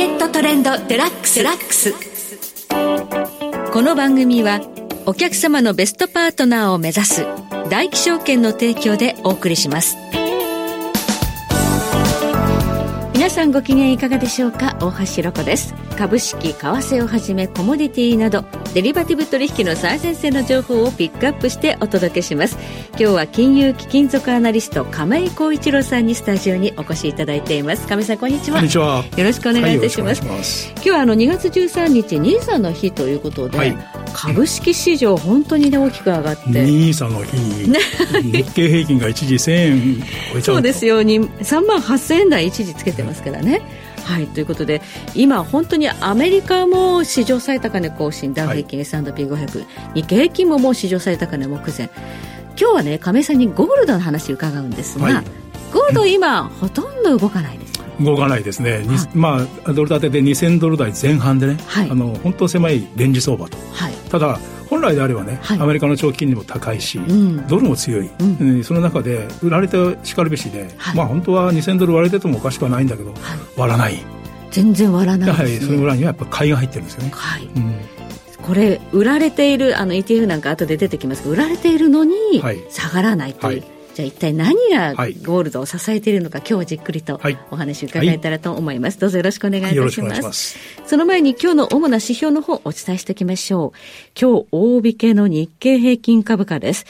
ケットトレンドデラックスックス。この番組はお客様のベストパートナーを目指す大気証券の提供でお送りします。皆さんご機嫌いかがでしょうか？大橋ロコです。株式為替をはじめコモディティなどデリバティブ取引の最前線の情報をピックアップしてお届けします。今日は金融貴金属アナリスト亀井光一郎さんにスタジオにお越しいただいています。亀井さんこんにちは。こんにちは。よろしくお願いいたします。はい、今日はあの2月13日ニーサの日ということで、はい、株式市場本当にね大きく上がって。の日に日経平均が一時1000円超えちゃうそうですよ。3万8000円台一時つけてますからね、はい。ということで今、本当にアメリカも史上最高値更新。ダウ平均 S&P500、はい、日経平均ももう史上最高値目前。今日はね亀井さんにゴールドの話伺うんですが、はい、ゴールド今、ほとんど動かないです動かないですね、はい、まあ、ドル建てで2000ドル台前半でね、はい、あの本当狭いレンジ相場と、はい、ただ本来であればね、はい、アメリカの長期金利も高いし、うん、ドルも強い、うん、その中で売られてしかるべしで、はい、まあ本当は2000ドル割れててもおかしくはないんだけど、はい、割らない。全然割らないです、ね、はい。その裏にはやっぱ買いが入ってるんですよね。はい、うん。これ売られているあの ETF なんか後で出てきますけど売られているのに下がらないという、はいじゃあ一体何がゴールドを支えているのか、はい、今日じっくりとお話伺えたらと思います、はい、どうぞよろしくお願いいたします。その前に今日の主な指標の方お伝えしておきましょう。今日大引けの日経平均株価です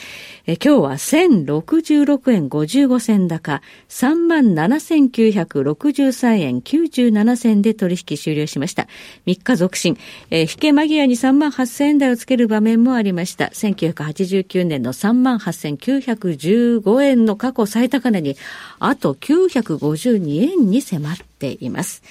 え今日は1066円55銭高、37,963円97銭で取引終了しました。3日続伸、え引け間際に3万8000円台をつける場面もありました。1989年の3万8915円の過去最高値に、あと952円に迫っています。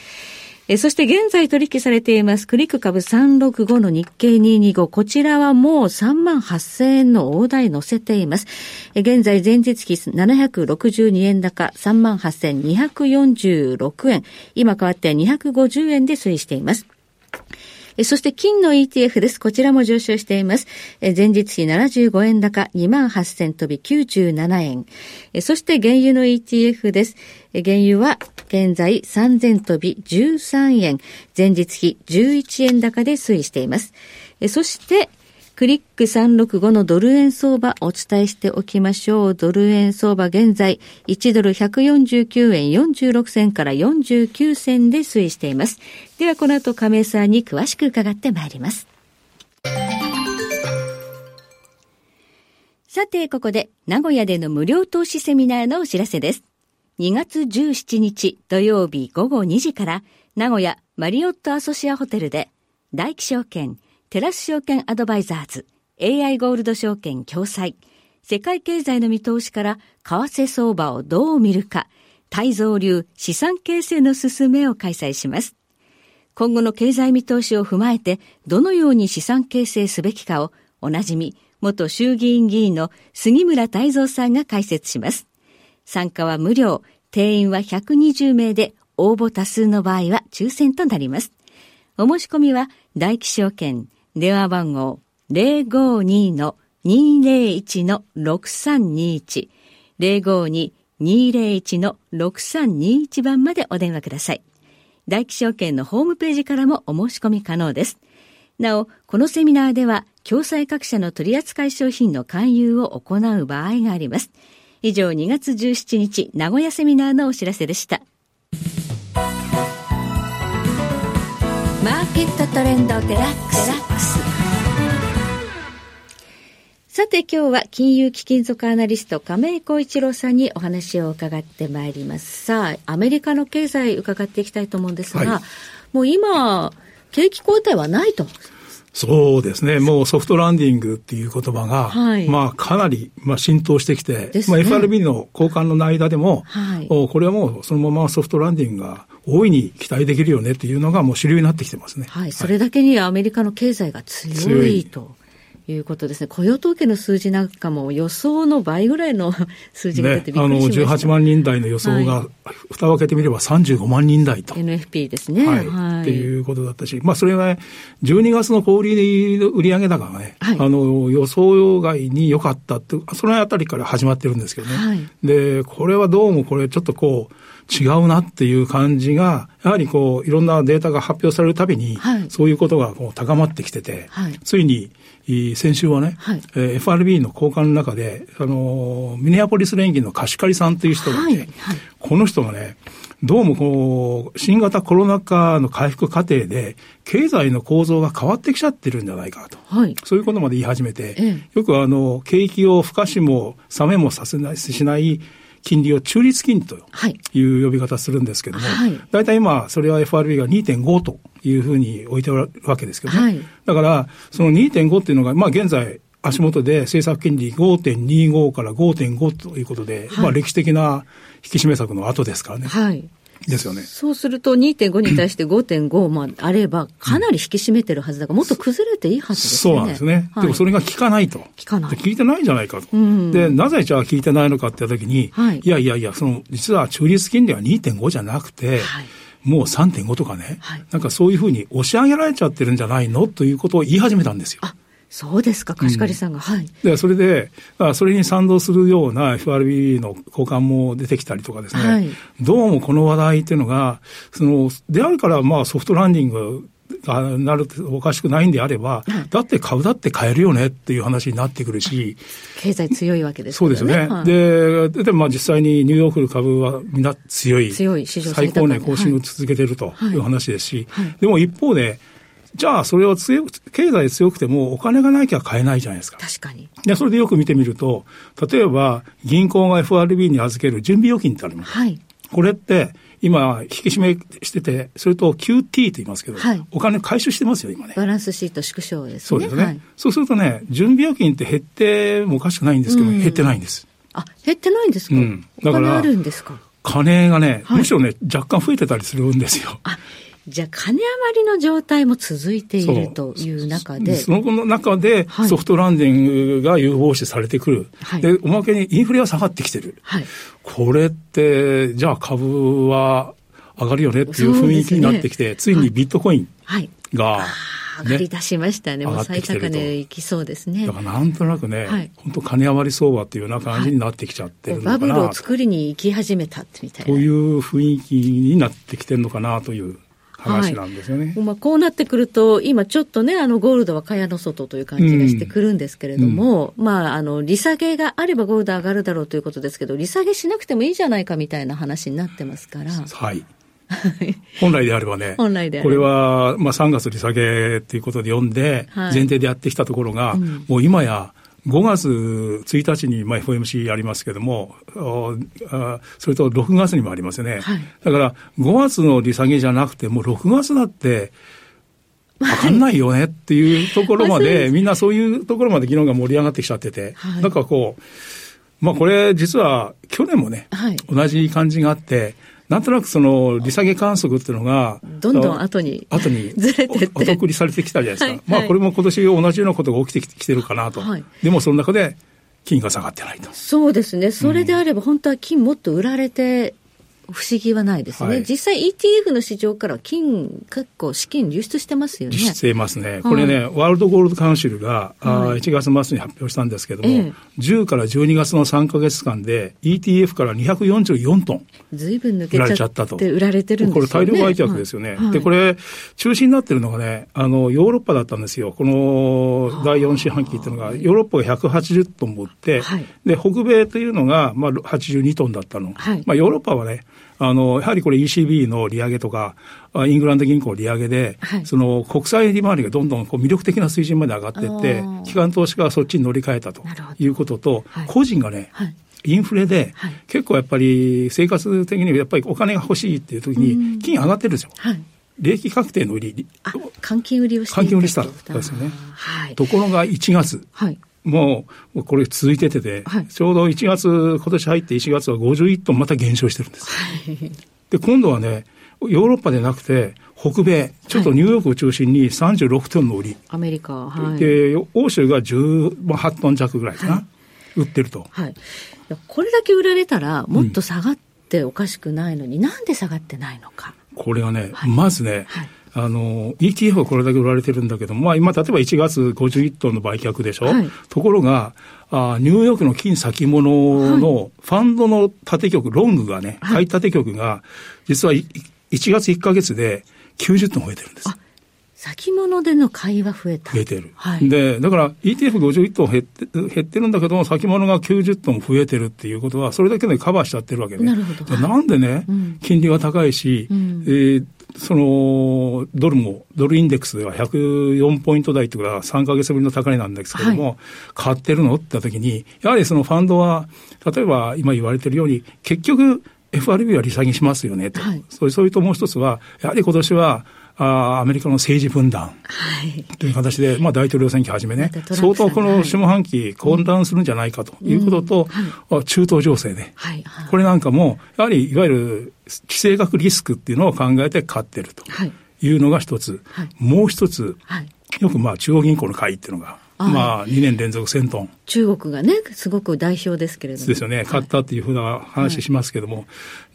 えそして現在取引されていますクリック株365の日経225。こちらはもう3万8000円の大台乗せています。え現在前日期762円高3万8246円。今変わって250円で推移しています。そして金の ETF です。こちらも上昇しています。前日比75円高2万8000飛び97円。そして原油の ETF です。原油は現在3000飛び13円。前日比11円高で推移しています。そしてクリック365のドル円相場お伝えしておきましょう。ドル円相場現在1ドル149円46銭から49銭で推移しています。ではこの後亀井さんに詳しく伺ってまいります。さて、ここで名古屋での無料投資セミナーのお知らせです。2月17日土曜日午後2時から名古屋マリオットアソシアホテルで大気証券テラス証券アドバイザーズ、AI ゴールド証券共催、世界経済の見通しから為替相場をどう見るか、泰造流資産形成の進めを開催します。今後の経済見通しを踏まえて、どのように資産形成すべきかを、おなじみ、元衆議院議員の杉村太蔵さんが解説します。参加は無料、定員は120名で、応募多数の場合は抽選となります。お申し込みは、大気証券電話番号052-201-6321 052-201-6321番までお電話ください。大気証券のホームページからもお申し込み可能です。なお、このセミナーでは、共済各社の取扱い商品の勧誘を行う場合があります。以上、2月17日、名古屋セミナーのお知らせでした。マーケットトレンドデラックス。さて今日は金融貴金属アナリスト亀井光一郎さんにお話を伺ってまいります。さあ、アメリカの経済伺っていきたいと思うんですが、はい、もう今、景気後退はないと。そうですね。もうソフトランディングっていう言葉が、はい、まあかなり、まあ、浸透してきて、ね、まあ FRB の交換の間でも、はい、これはもうそのままソフトランディングが大いに期待できるよねっていうのがもう主流になってきてますね。はい。それだけにアメリカの経済が強いと。いうことですね。雇用統計の数字なんかも予想の倍ぐらいの 数字が出てびっくりしました、ね、あの18万人台の予想が、はい、蓋を開けてみれば35万人台と。NFP ですね。はい。はい、っていうことだったし、まあそれがね、12月の小売売上高がね、はい、あの予想外に良かったって、そのあたりから始まってるんですけどね。はい、で、これはどうもこれちょっとこう、違うなっていう感じが、やはりこう、いろんなデータが発表されるたびに、はい、そういうことがこう高まってきてて、はい、ついに、先週はね、はい、えー、FRB の交換の中で、あの、ミネアポリス連銀の貸し借りさんという人がいて、はいはい、この人がね、どうもこう、新型コロナ禍の回復過程で、経済の構造が変わってきちゃってるんじゃないかと。はい、そういうことまで言い始めて、ええ、よくあの、景気を不可視も冷めもさせない、しない金利を中立金利という呼び方するんですけども、はい、大体今、それは FRB が2.5というふうに置いておるわけですけどね。はい、だから、その2.5っていうのが、まあ現在、足元で政策金利5.25から5.5ということで、はい、まあ歴史的な引き締め策の後ですからね。はい。ですよね。そうすると2.5に対して5.5まああれば、かなり引き締めてるはずだから、もっと崩れていいはずですね。そうなんですね。はい、でもそれが効かないと。効かない。効いてないんじゃないかと。うん、で、なぜじゃあ効いてないのかって言ったときに、はい、いやいやいや、その、実は中立金利は2.5じゃなくて、はいもう3.5とかね、はい、なんかそういうふうに押し上げられちゃってるんじゃないの？ということを言い始めたんですよ。そうですか、貸し借りさんが。うん、はい。で、それで、それに賛同するような FRB の交換も出てきたりとかですね、はい、どうもこの話題っていうのが、その、であるから、まあソフトランディングがなるおかしくないんであれば、はい、だって買うだって買えるよねっていう話になってくるし。経済強いわけですね。そうですよね。はい、で、で、まあ実際にニューヨーク株はみんな強い。強い、市場最高値更新を続けてるという話ですし、はい、でも一方で、じゃあ、それは強経済強くてもお金がなきゃ買えないじゃないですか。確かに。で、それでよく見てみると、例えば、銀行が FRB に預ける準備預金ってあります。はい。これって、今、引き締めしてて、それと QT と言いますけど、はい、お金回収してますよ、今ね。バランスシート縮小ですね。そうですね。はい、そうするとね、準備預金って減ってもおかしくないんですけど、減ってないんです。あ、減ってないんですか、うん、だから、あるんですか？金がね、むしろね、若干増えてたりするんですよ。あじゃあ、金余りの状態も続いているという中で。その中で、ソフトランディングが有望視されてくる。はい、で、おまけにインフレは下がってきてる。はい、これって、じゃあ株は上がるよねっていう雰囲気になってきて、ね、ついにビットコインが、はい上がり出しましたね。もう最高値いきそうですね。だからなんとなくね、はい、本当金余り相場っていうような感じになってきちゃってるのかな、バブルを作りに行き始めたみたいな。という雰囲気になってきてるのかなという。話なんですよね。はい、まあ、こうなってくると、今ちょっとね、あの、ゴールドは蚊帳の外という感じがしてくるんですけれども、うん、まあ、あの、利下げがあればゴールド上がるだろうということですけど、利下げしなくてもいいじゃないかみたいな話になってますから。はい。本来であればね、本来でこれは、まあ、3月利下げっていうことで読んで、前提でやってきたところが、もう今や、5月1日にまあ FOMC ありますけれども、それと6月にもありますよね。はい、だから5月の利下げじゃなくて、もう6月だって、わかんないよねっていうところまで、みんなそういうところまで議論が盛り上がってきちゃってて、はい、なんかこう、まあこれ実は去年もね、はい、同じ感じがあって、なんとなくその利下げ観測っていうのが、どんどん後に、後に ずれてお得にされてきたじゃないですか。はい、まあこれも今年同じようなことが起きてきてるかなと。はい、でもその中で金が下がってないと。そうですね。それであれば本当は金もっと売られて不思議はないですね、はい、実際 ETF の市場から金、結構資金流出してますよね。流出してますね。これね、はい、ワールドゴールドカウンシルが、はい、1月末に発表したんですけども、ええ、10から12月の3か月間で ETF から244トン。ずいぶん抜けちゃったと。売られてるんですよ、ね、これ大量売却ですよね。はい、で、これ、中心になってるのがね、あの、ヨーロッパだったんですよ。この第4四半期っていうのが、ヨーロッパが180トン持って、で、北米というのが、まあ、82トンだったの。まあ、ヨーロッパはね、あの、やはりこれ ECB の利上げとか、イングランド銀行利上げで、はい、その国債利回りがどんどんこう魅力的な水準まで上がっていって、機関投資家がそっちに乗り換えたということと、はい、個人がね、はい。インフレで、結構やっぱり生活的にやっぱりお金が欲しいっていう時に、金上がってるんですよ。はい、利益確定の売り。換金売りをして換金売りしたんですよね。はい、ところが1月、はい、もう、これ続いててて、はい、ちょうど1月、今年入って1月は51トンまた減少してるんです。はい、で、今度はね、ヨーロッパでなくて、北米、ちょっとニューヨークを中心に36トンの売り。アメリカ、はい。で、欧州が18トン弱ぐらいかな。はい、売ってると。はい。これだけ売られたら、もっと下がっておかしくないのに、うん、なんで下がってないのか。これはね、はい、まずね、はいあの、ETF はこれだけ売られてるんだけども、まあ今、例えば1月51トンの売却でしょ、はい、ところがあ、ニューヨークの金先物のファンドの縦局、ロングがね、買い縦局が、実は1月1か月で90トン増えてるんです。先物での買いは増えた。増えてる。はい、で、だから ETF51 トン減って減ってるんだけども、先物が90トン増えてるっていうことは、それだけでカバーしちゃってるわけね。なるほど。なんでね、うん、金利が高いし、うん、えーそのドルも、ドルインデックスでは104ポイント台ってことは3か月ぶりの高値なんですけれども、はい、買ってるのって言ったときに、やはりそのファンドは、例えば今言われてるように、結局 FRB は利下げしますよねと。はい、それともう一つは、やはり今年はあアメリカの政治分断。という形で、まあ、大統領選挙はじめね、相当この下半期混乱するんじゃないかということと、中東情勢で、これなんかも、やはりいわゆる地政学リスクっていうのを考えて買ってるとい。うのが一つ、もう一つ、よくまあ中央銀行の会っていうのがまあ、2年連続1000トン。中国がね、すごく代表ですけれども。ですよね。買ったっていうふうな話しますけども、はい、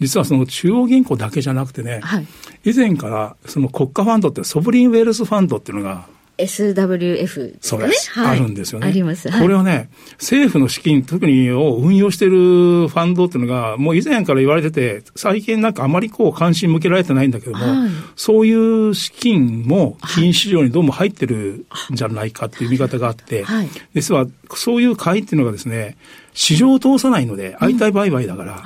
実はその中央銀行だけじゃなくてね、はい、以前からその国家ファンドってソブリンウェルスファンドっていうのが SWF、ね、そうです、はい、あるんですよね。あります。はい、これはね、政府の資金、特にを運用しているファンドっていうのが、もう以前から言われてて、最近なんかあまりこう関心向けられてないんだけども、はい、そういう資金も金市場にどうも入ってるんじゃないかっていう見方があって、はい、実はそういう買いっていうのがですね、市場を通さないので、相対売買だから、うん、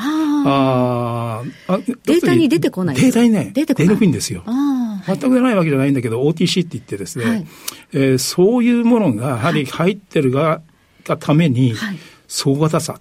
ああデータに出てこない。データにね、出てこない。出にくいんですよ。全く出ないわけじゃないんだけど、OTC って言ってですね、はい、えー、そういうものがやはり入ってるが、がために、総型差。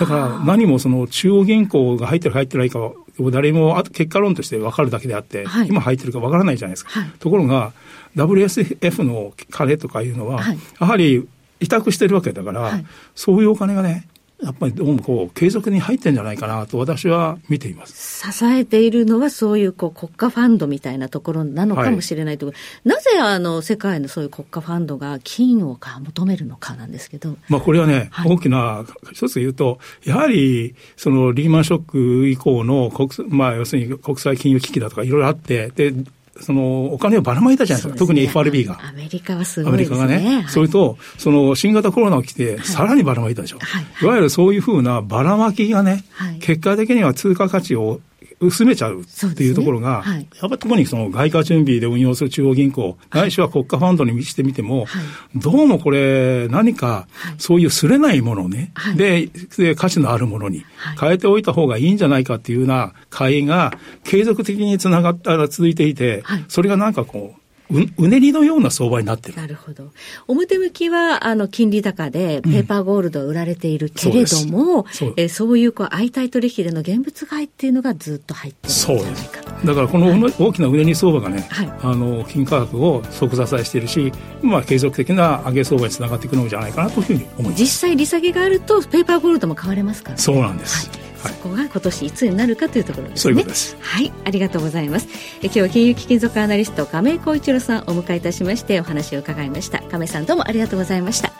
だから何もその中央銀行が入ってる入ってないかは誰も結果論として分かるだけであって、はい、今入ってるか分からないじゃないですか。はい、ところが WSF の金とかいうのは、はい、やはり委託してるわけだから、そういうお金がね、やっぱりどうもこう継続に入ってんじゃないかなと私は見ています。支えているのはそういうこう国家ファンドみたいなところなのかもしれないと。はい、なぜあの世界のそういう国家ファンドが金をか求めるのかなんですけど、まあ、これはね、はい、大きな一つ言うとやはりそのリーマンショック以降の国、まあ、要するに国際金融危機だとかいろいろあってでそのお金をばらまいたじゃないですか、すね、特に FRB が。アメリカはすごいですね。アメリカがね。はい、それと、その新型コロナが来て、さらにばらまいたでしょ。はい、いわゆるそういうふうなばらまきがね、はい、結果的には通貨価値を薄めちゃうっていうところが、ね。はい、やっぱり特にその外貨準備で運用する中央銀行、ない。しは国家ファンドにしてみても、はい、どうもこれ、何かそういうすれないものをね、はい、でで、価値のあるものに変えておいた方がいいんじゃないかっていうような会議が継続的につながったら続いていて、それがなんかこう、ううねりのような相場になってる。なるほど。表向きは、あの、金利高で、ペーパーゴールド売られているけれども、うん、そうえそういう、こう、相対取引での現物買いっていうのがずっと入ってるんじゃないかと。だから、この、はい、大きなうねり相場がね、はい、あの、金価格を即支えしているし、まあ、継続的な上げ相場につながっていくのじゃないかなというふうに思います。実際、利下げがあると、ペーパーゴールドも買われますから、ね、そうなんです。はいそこが今年いつになるかというところですね。はい、ありがとうございます。え今日は金融貴金属アナリスト亀井浩一郎さんお迎えいたしましてお話を伺いました。亀井さんどうもありがとうございました。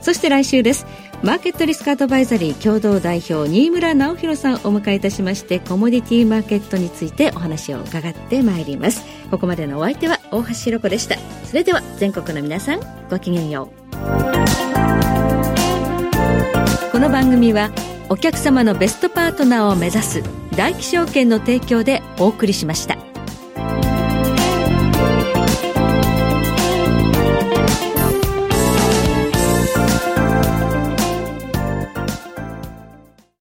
そして来週です。マーケットリスクアドバイザリー共同代表新村直弘さんをお迎えいたしましてコモディティマーケットについてお話を伺ってまいりますここまでのお相手は大橋ひろ子でしたそれでは全国の皆さんごきげんようこの番組はお客様のベストパートナーを目指す大気証券の提供でお送りしました。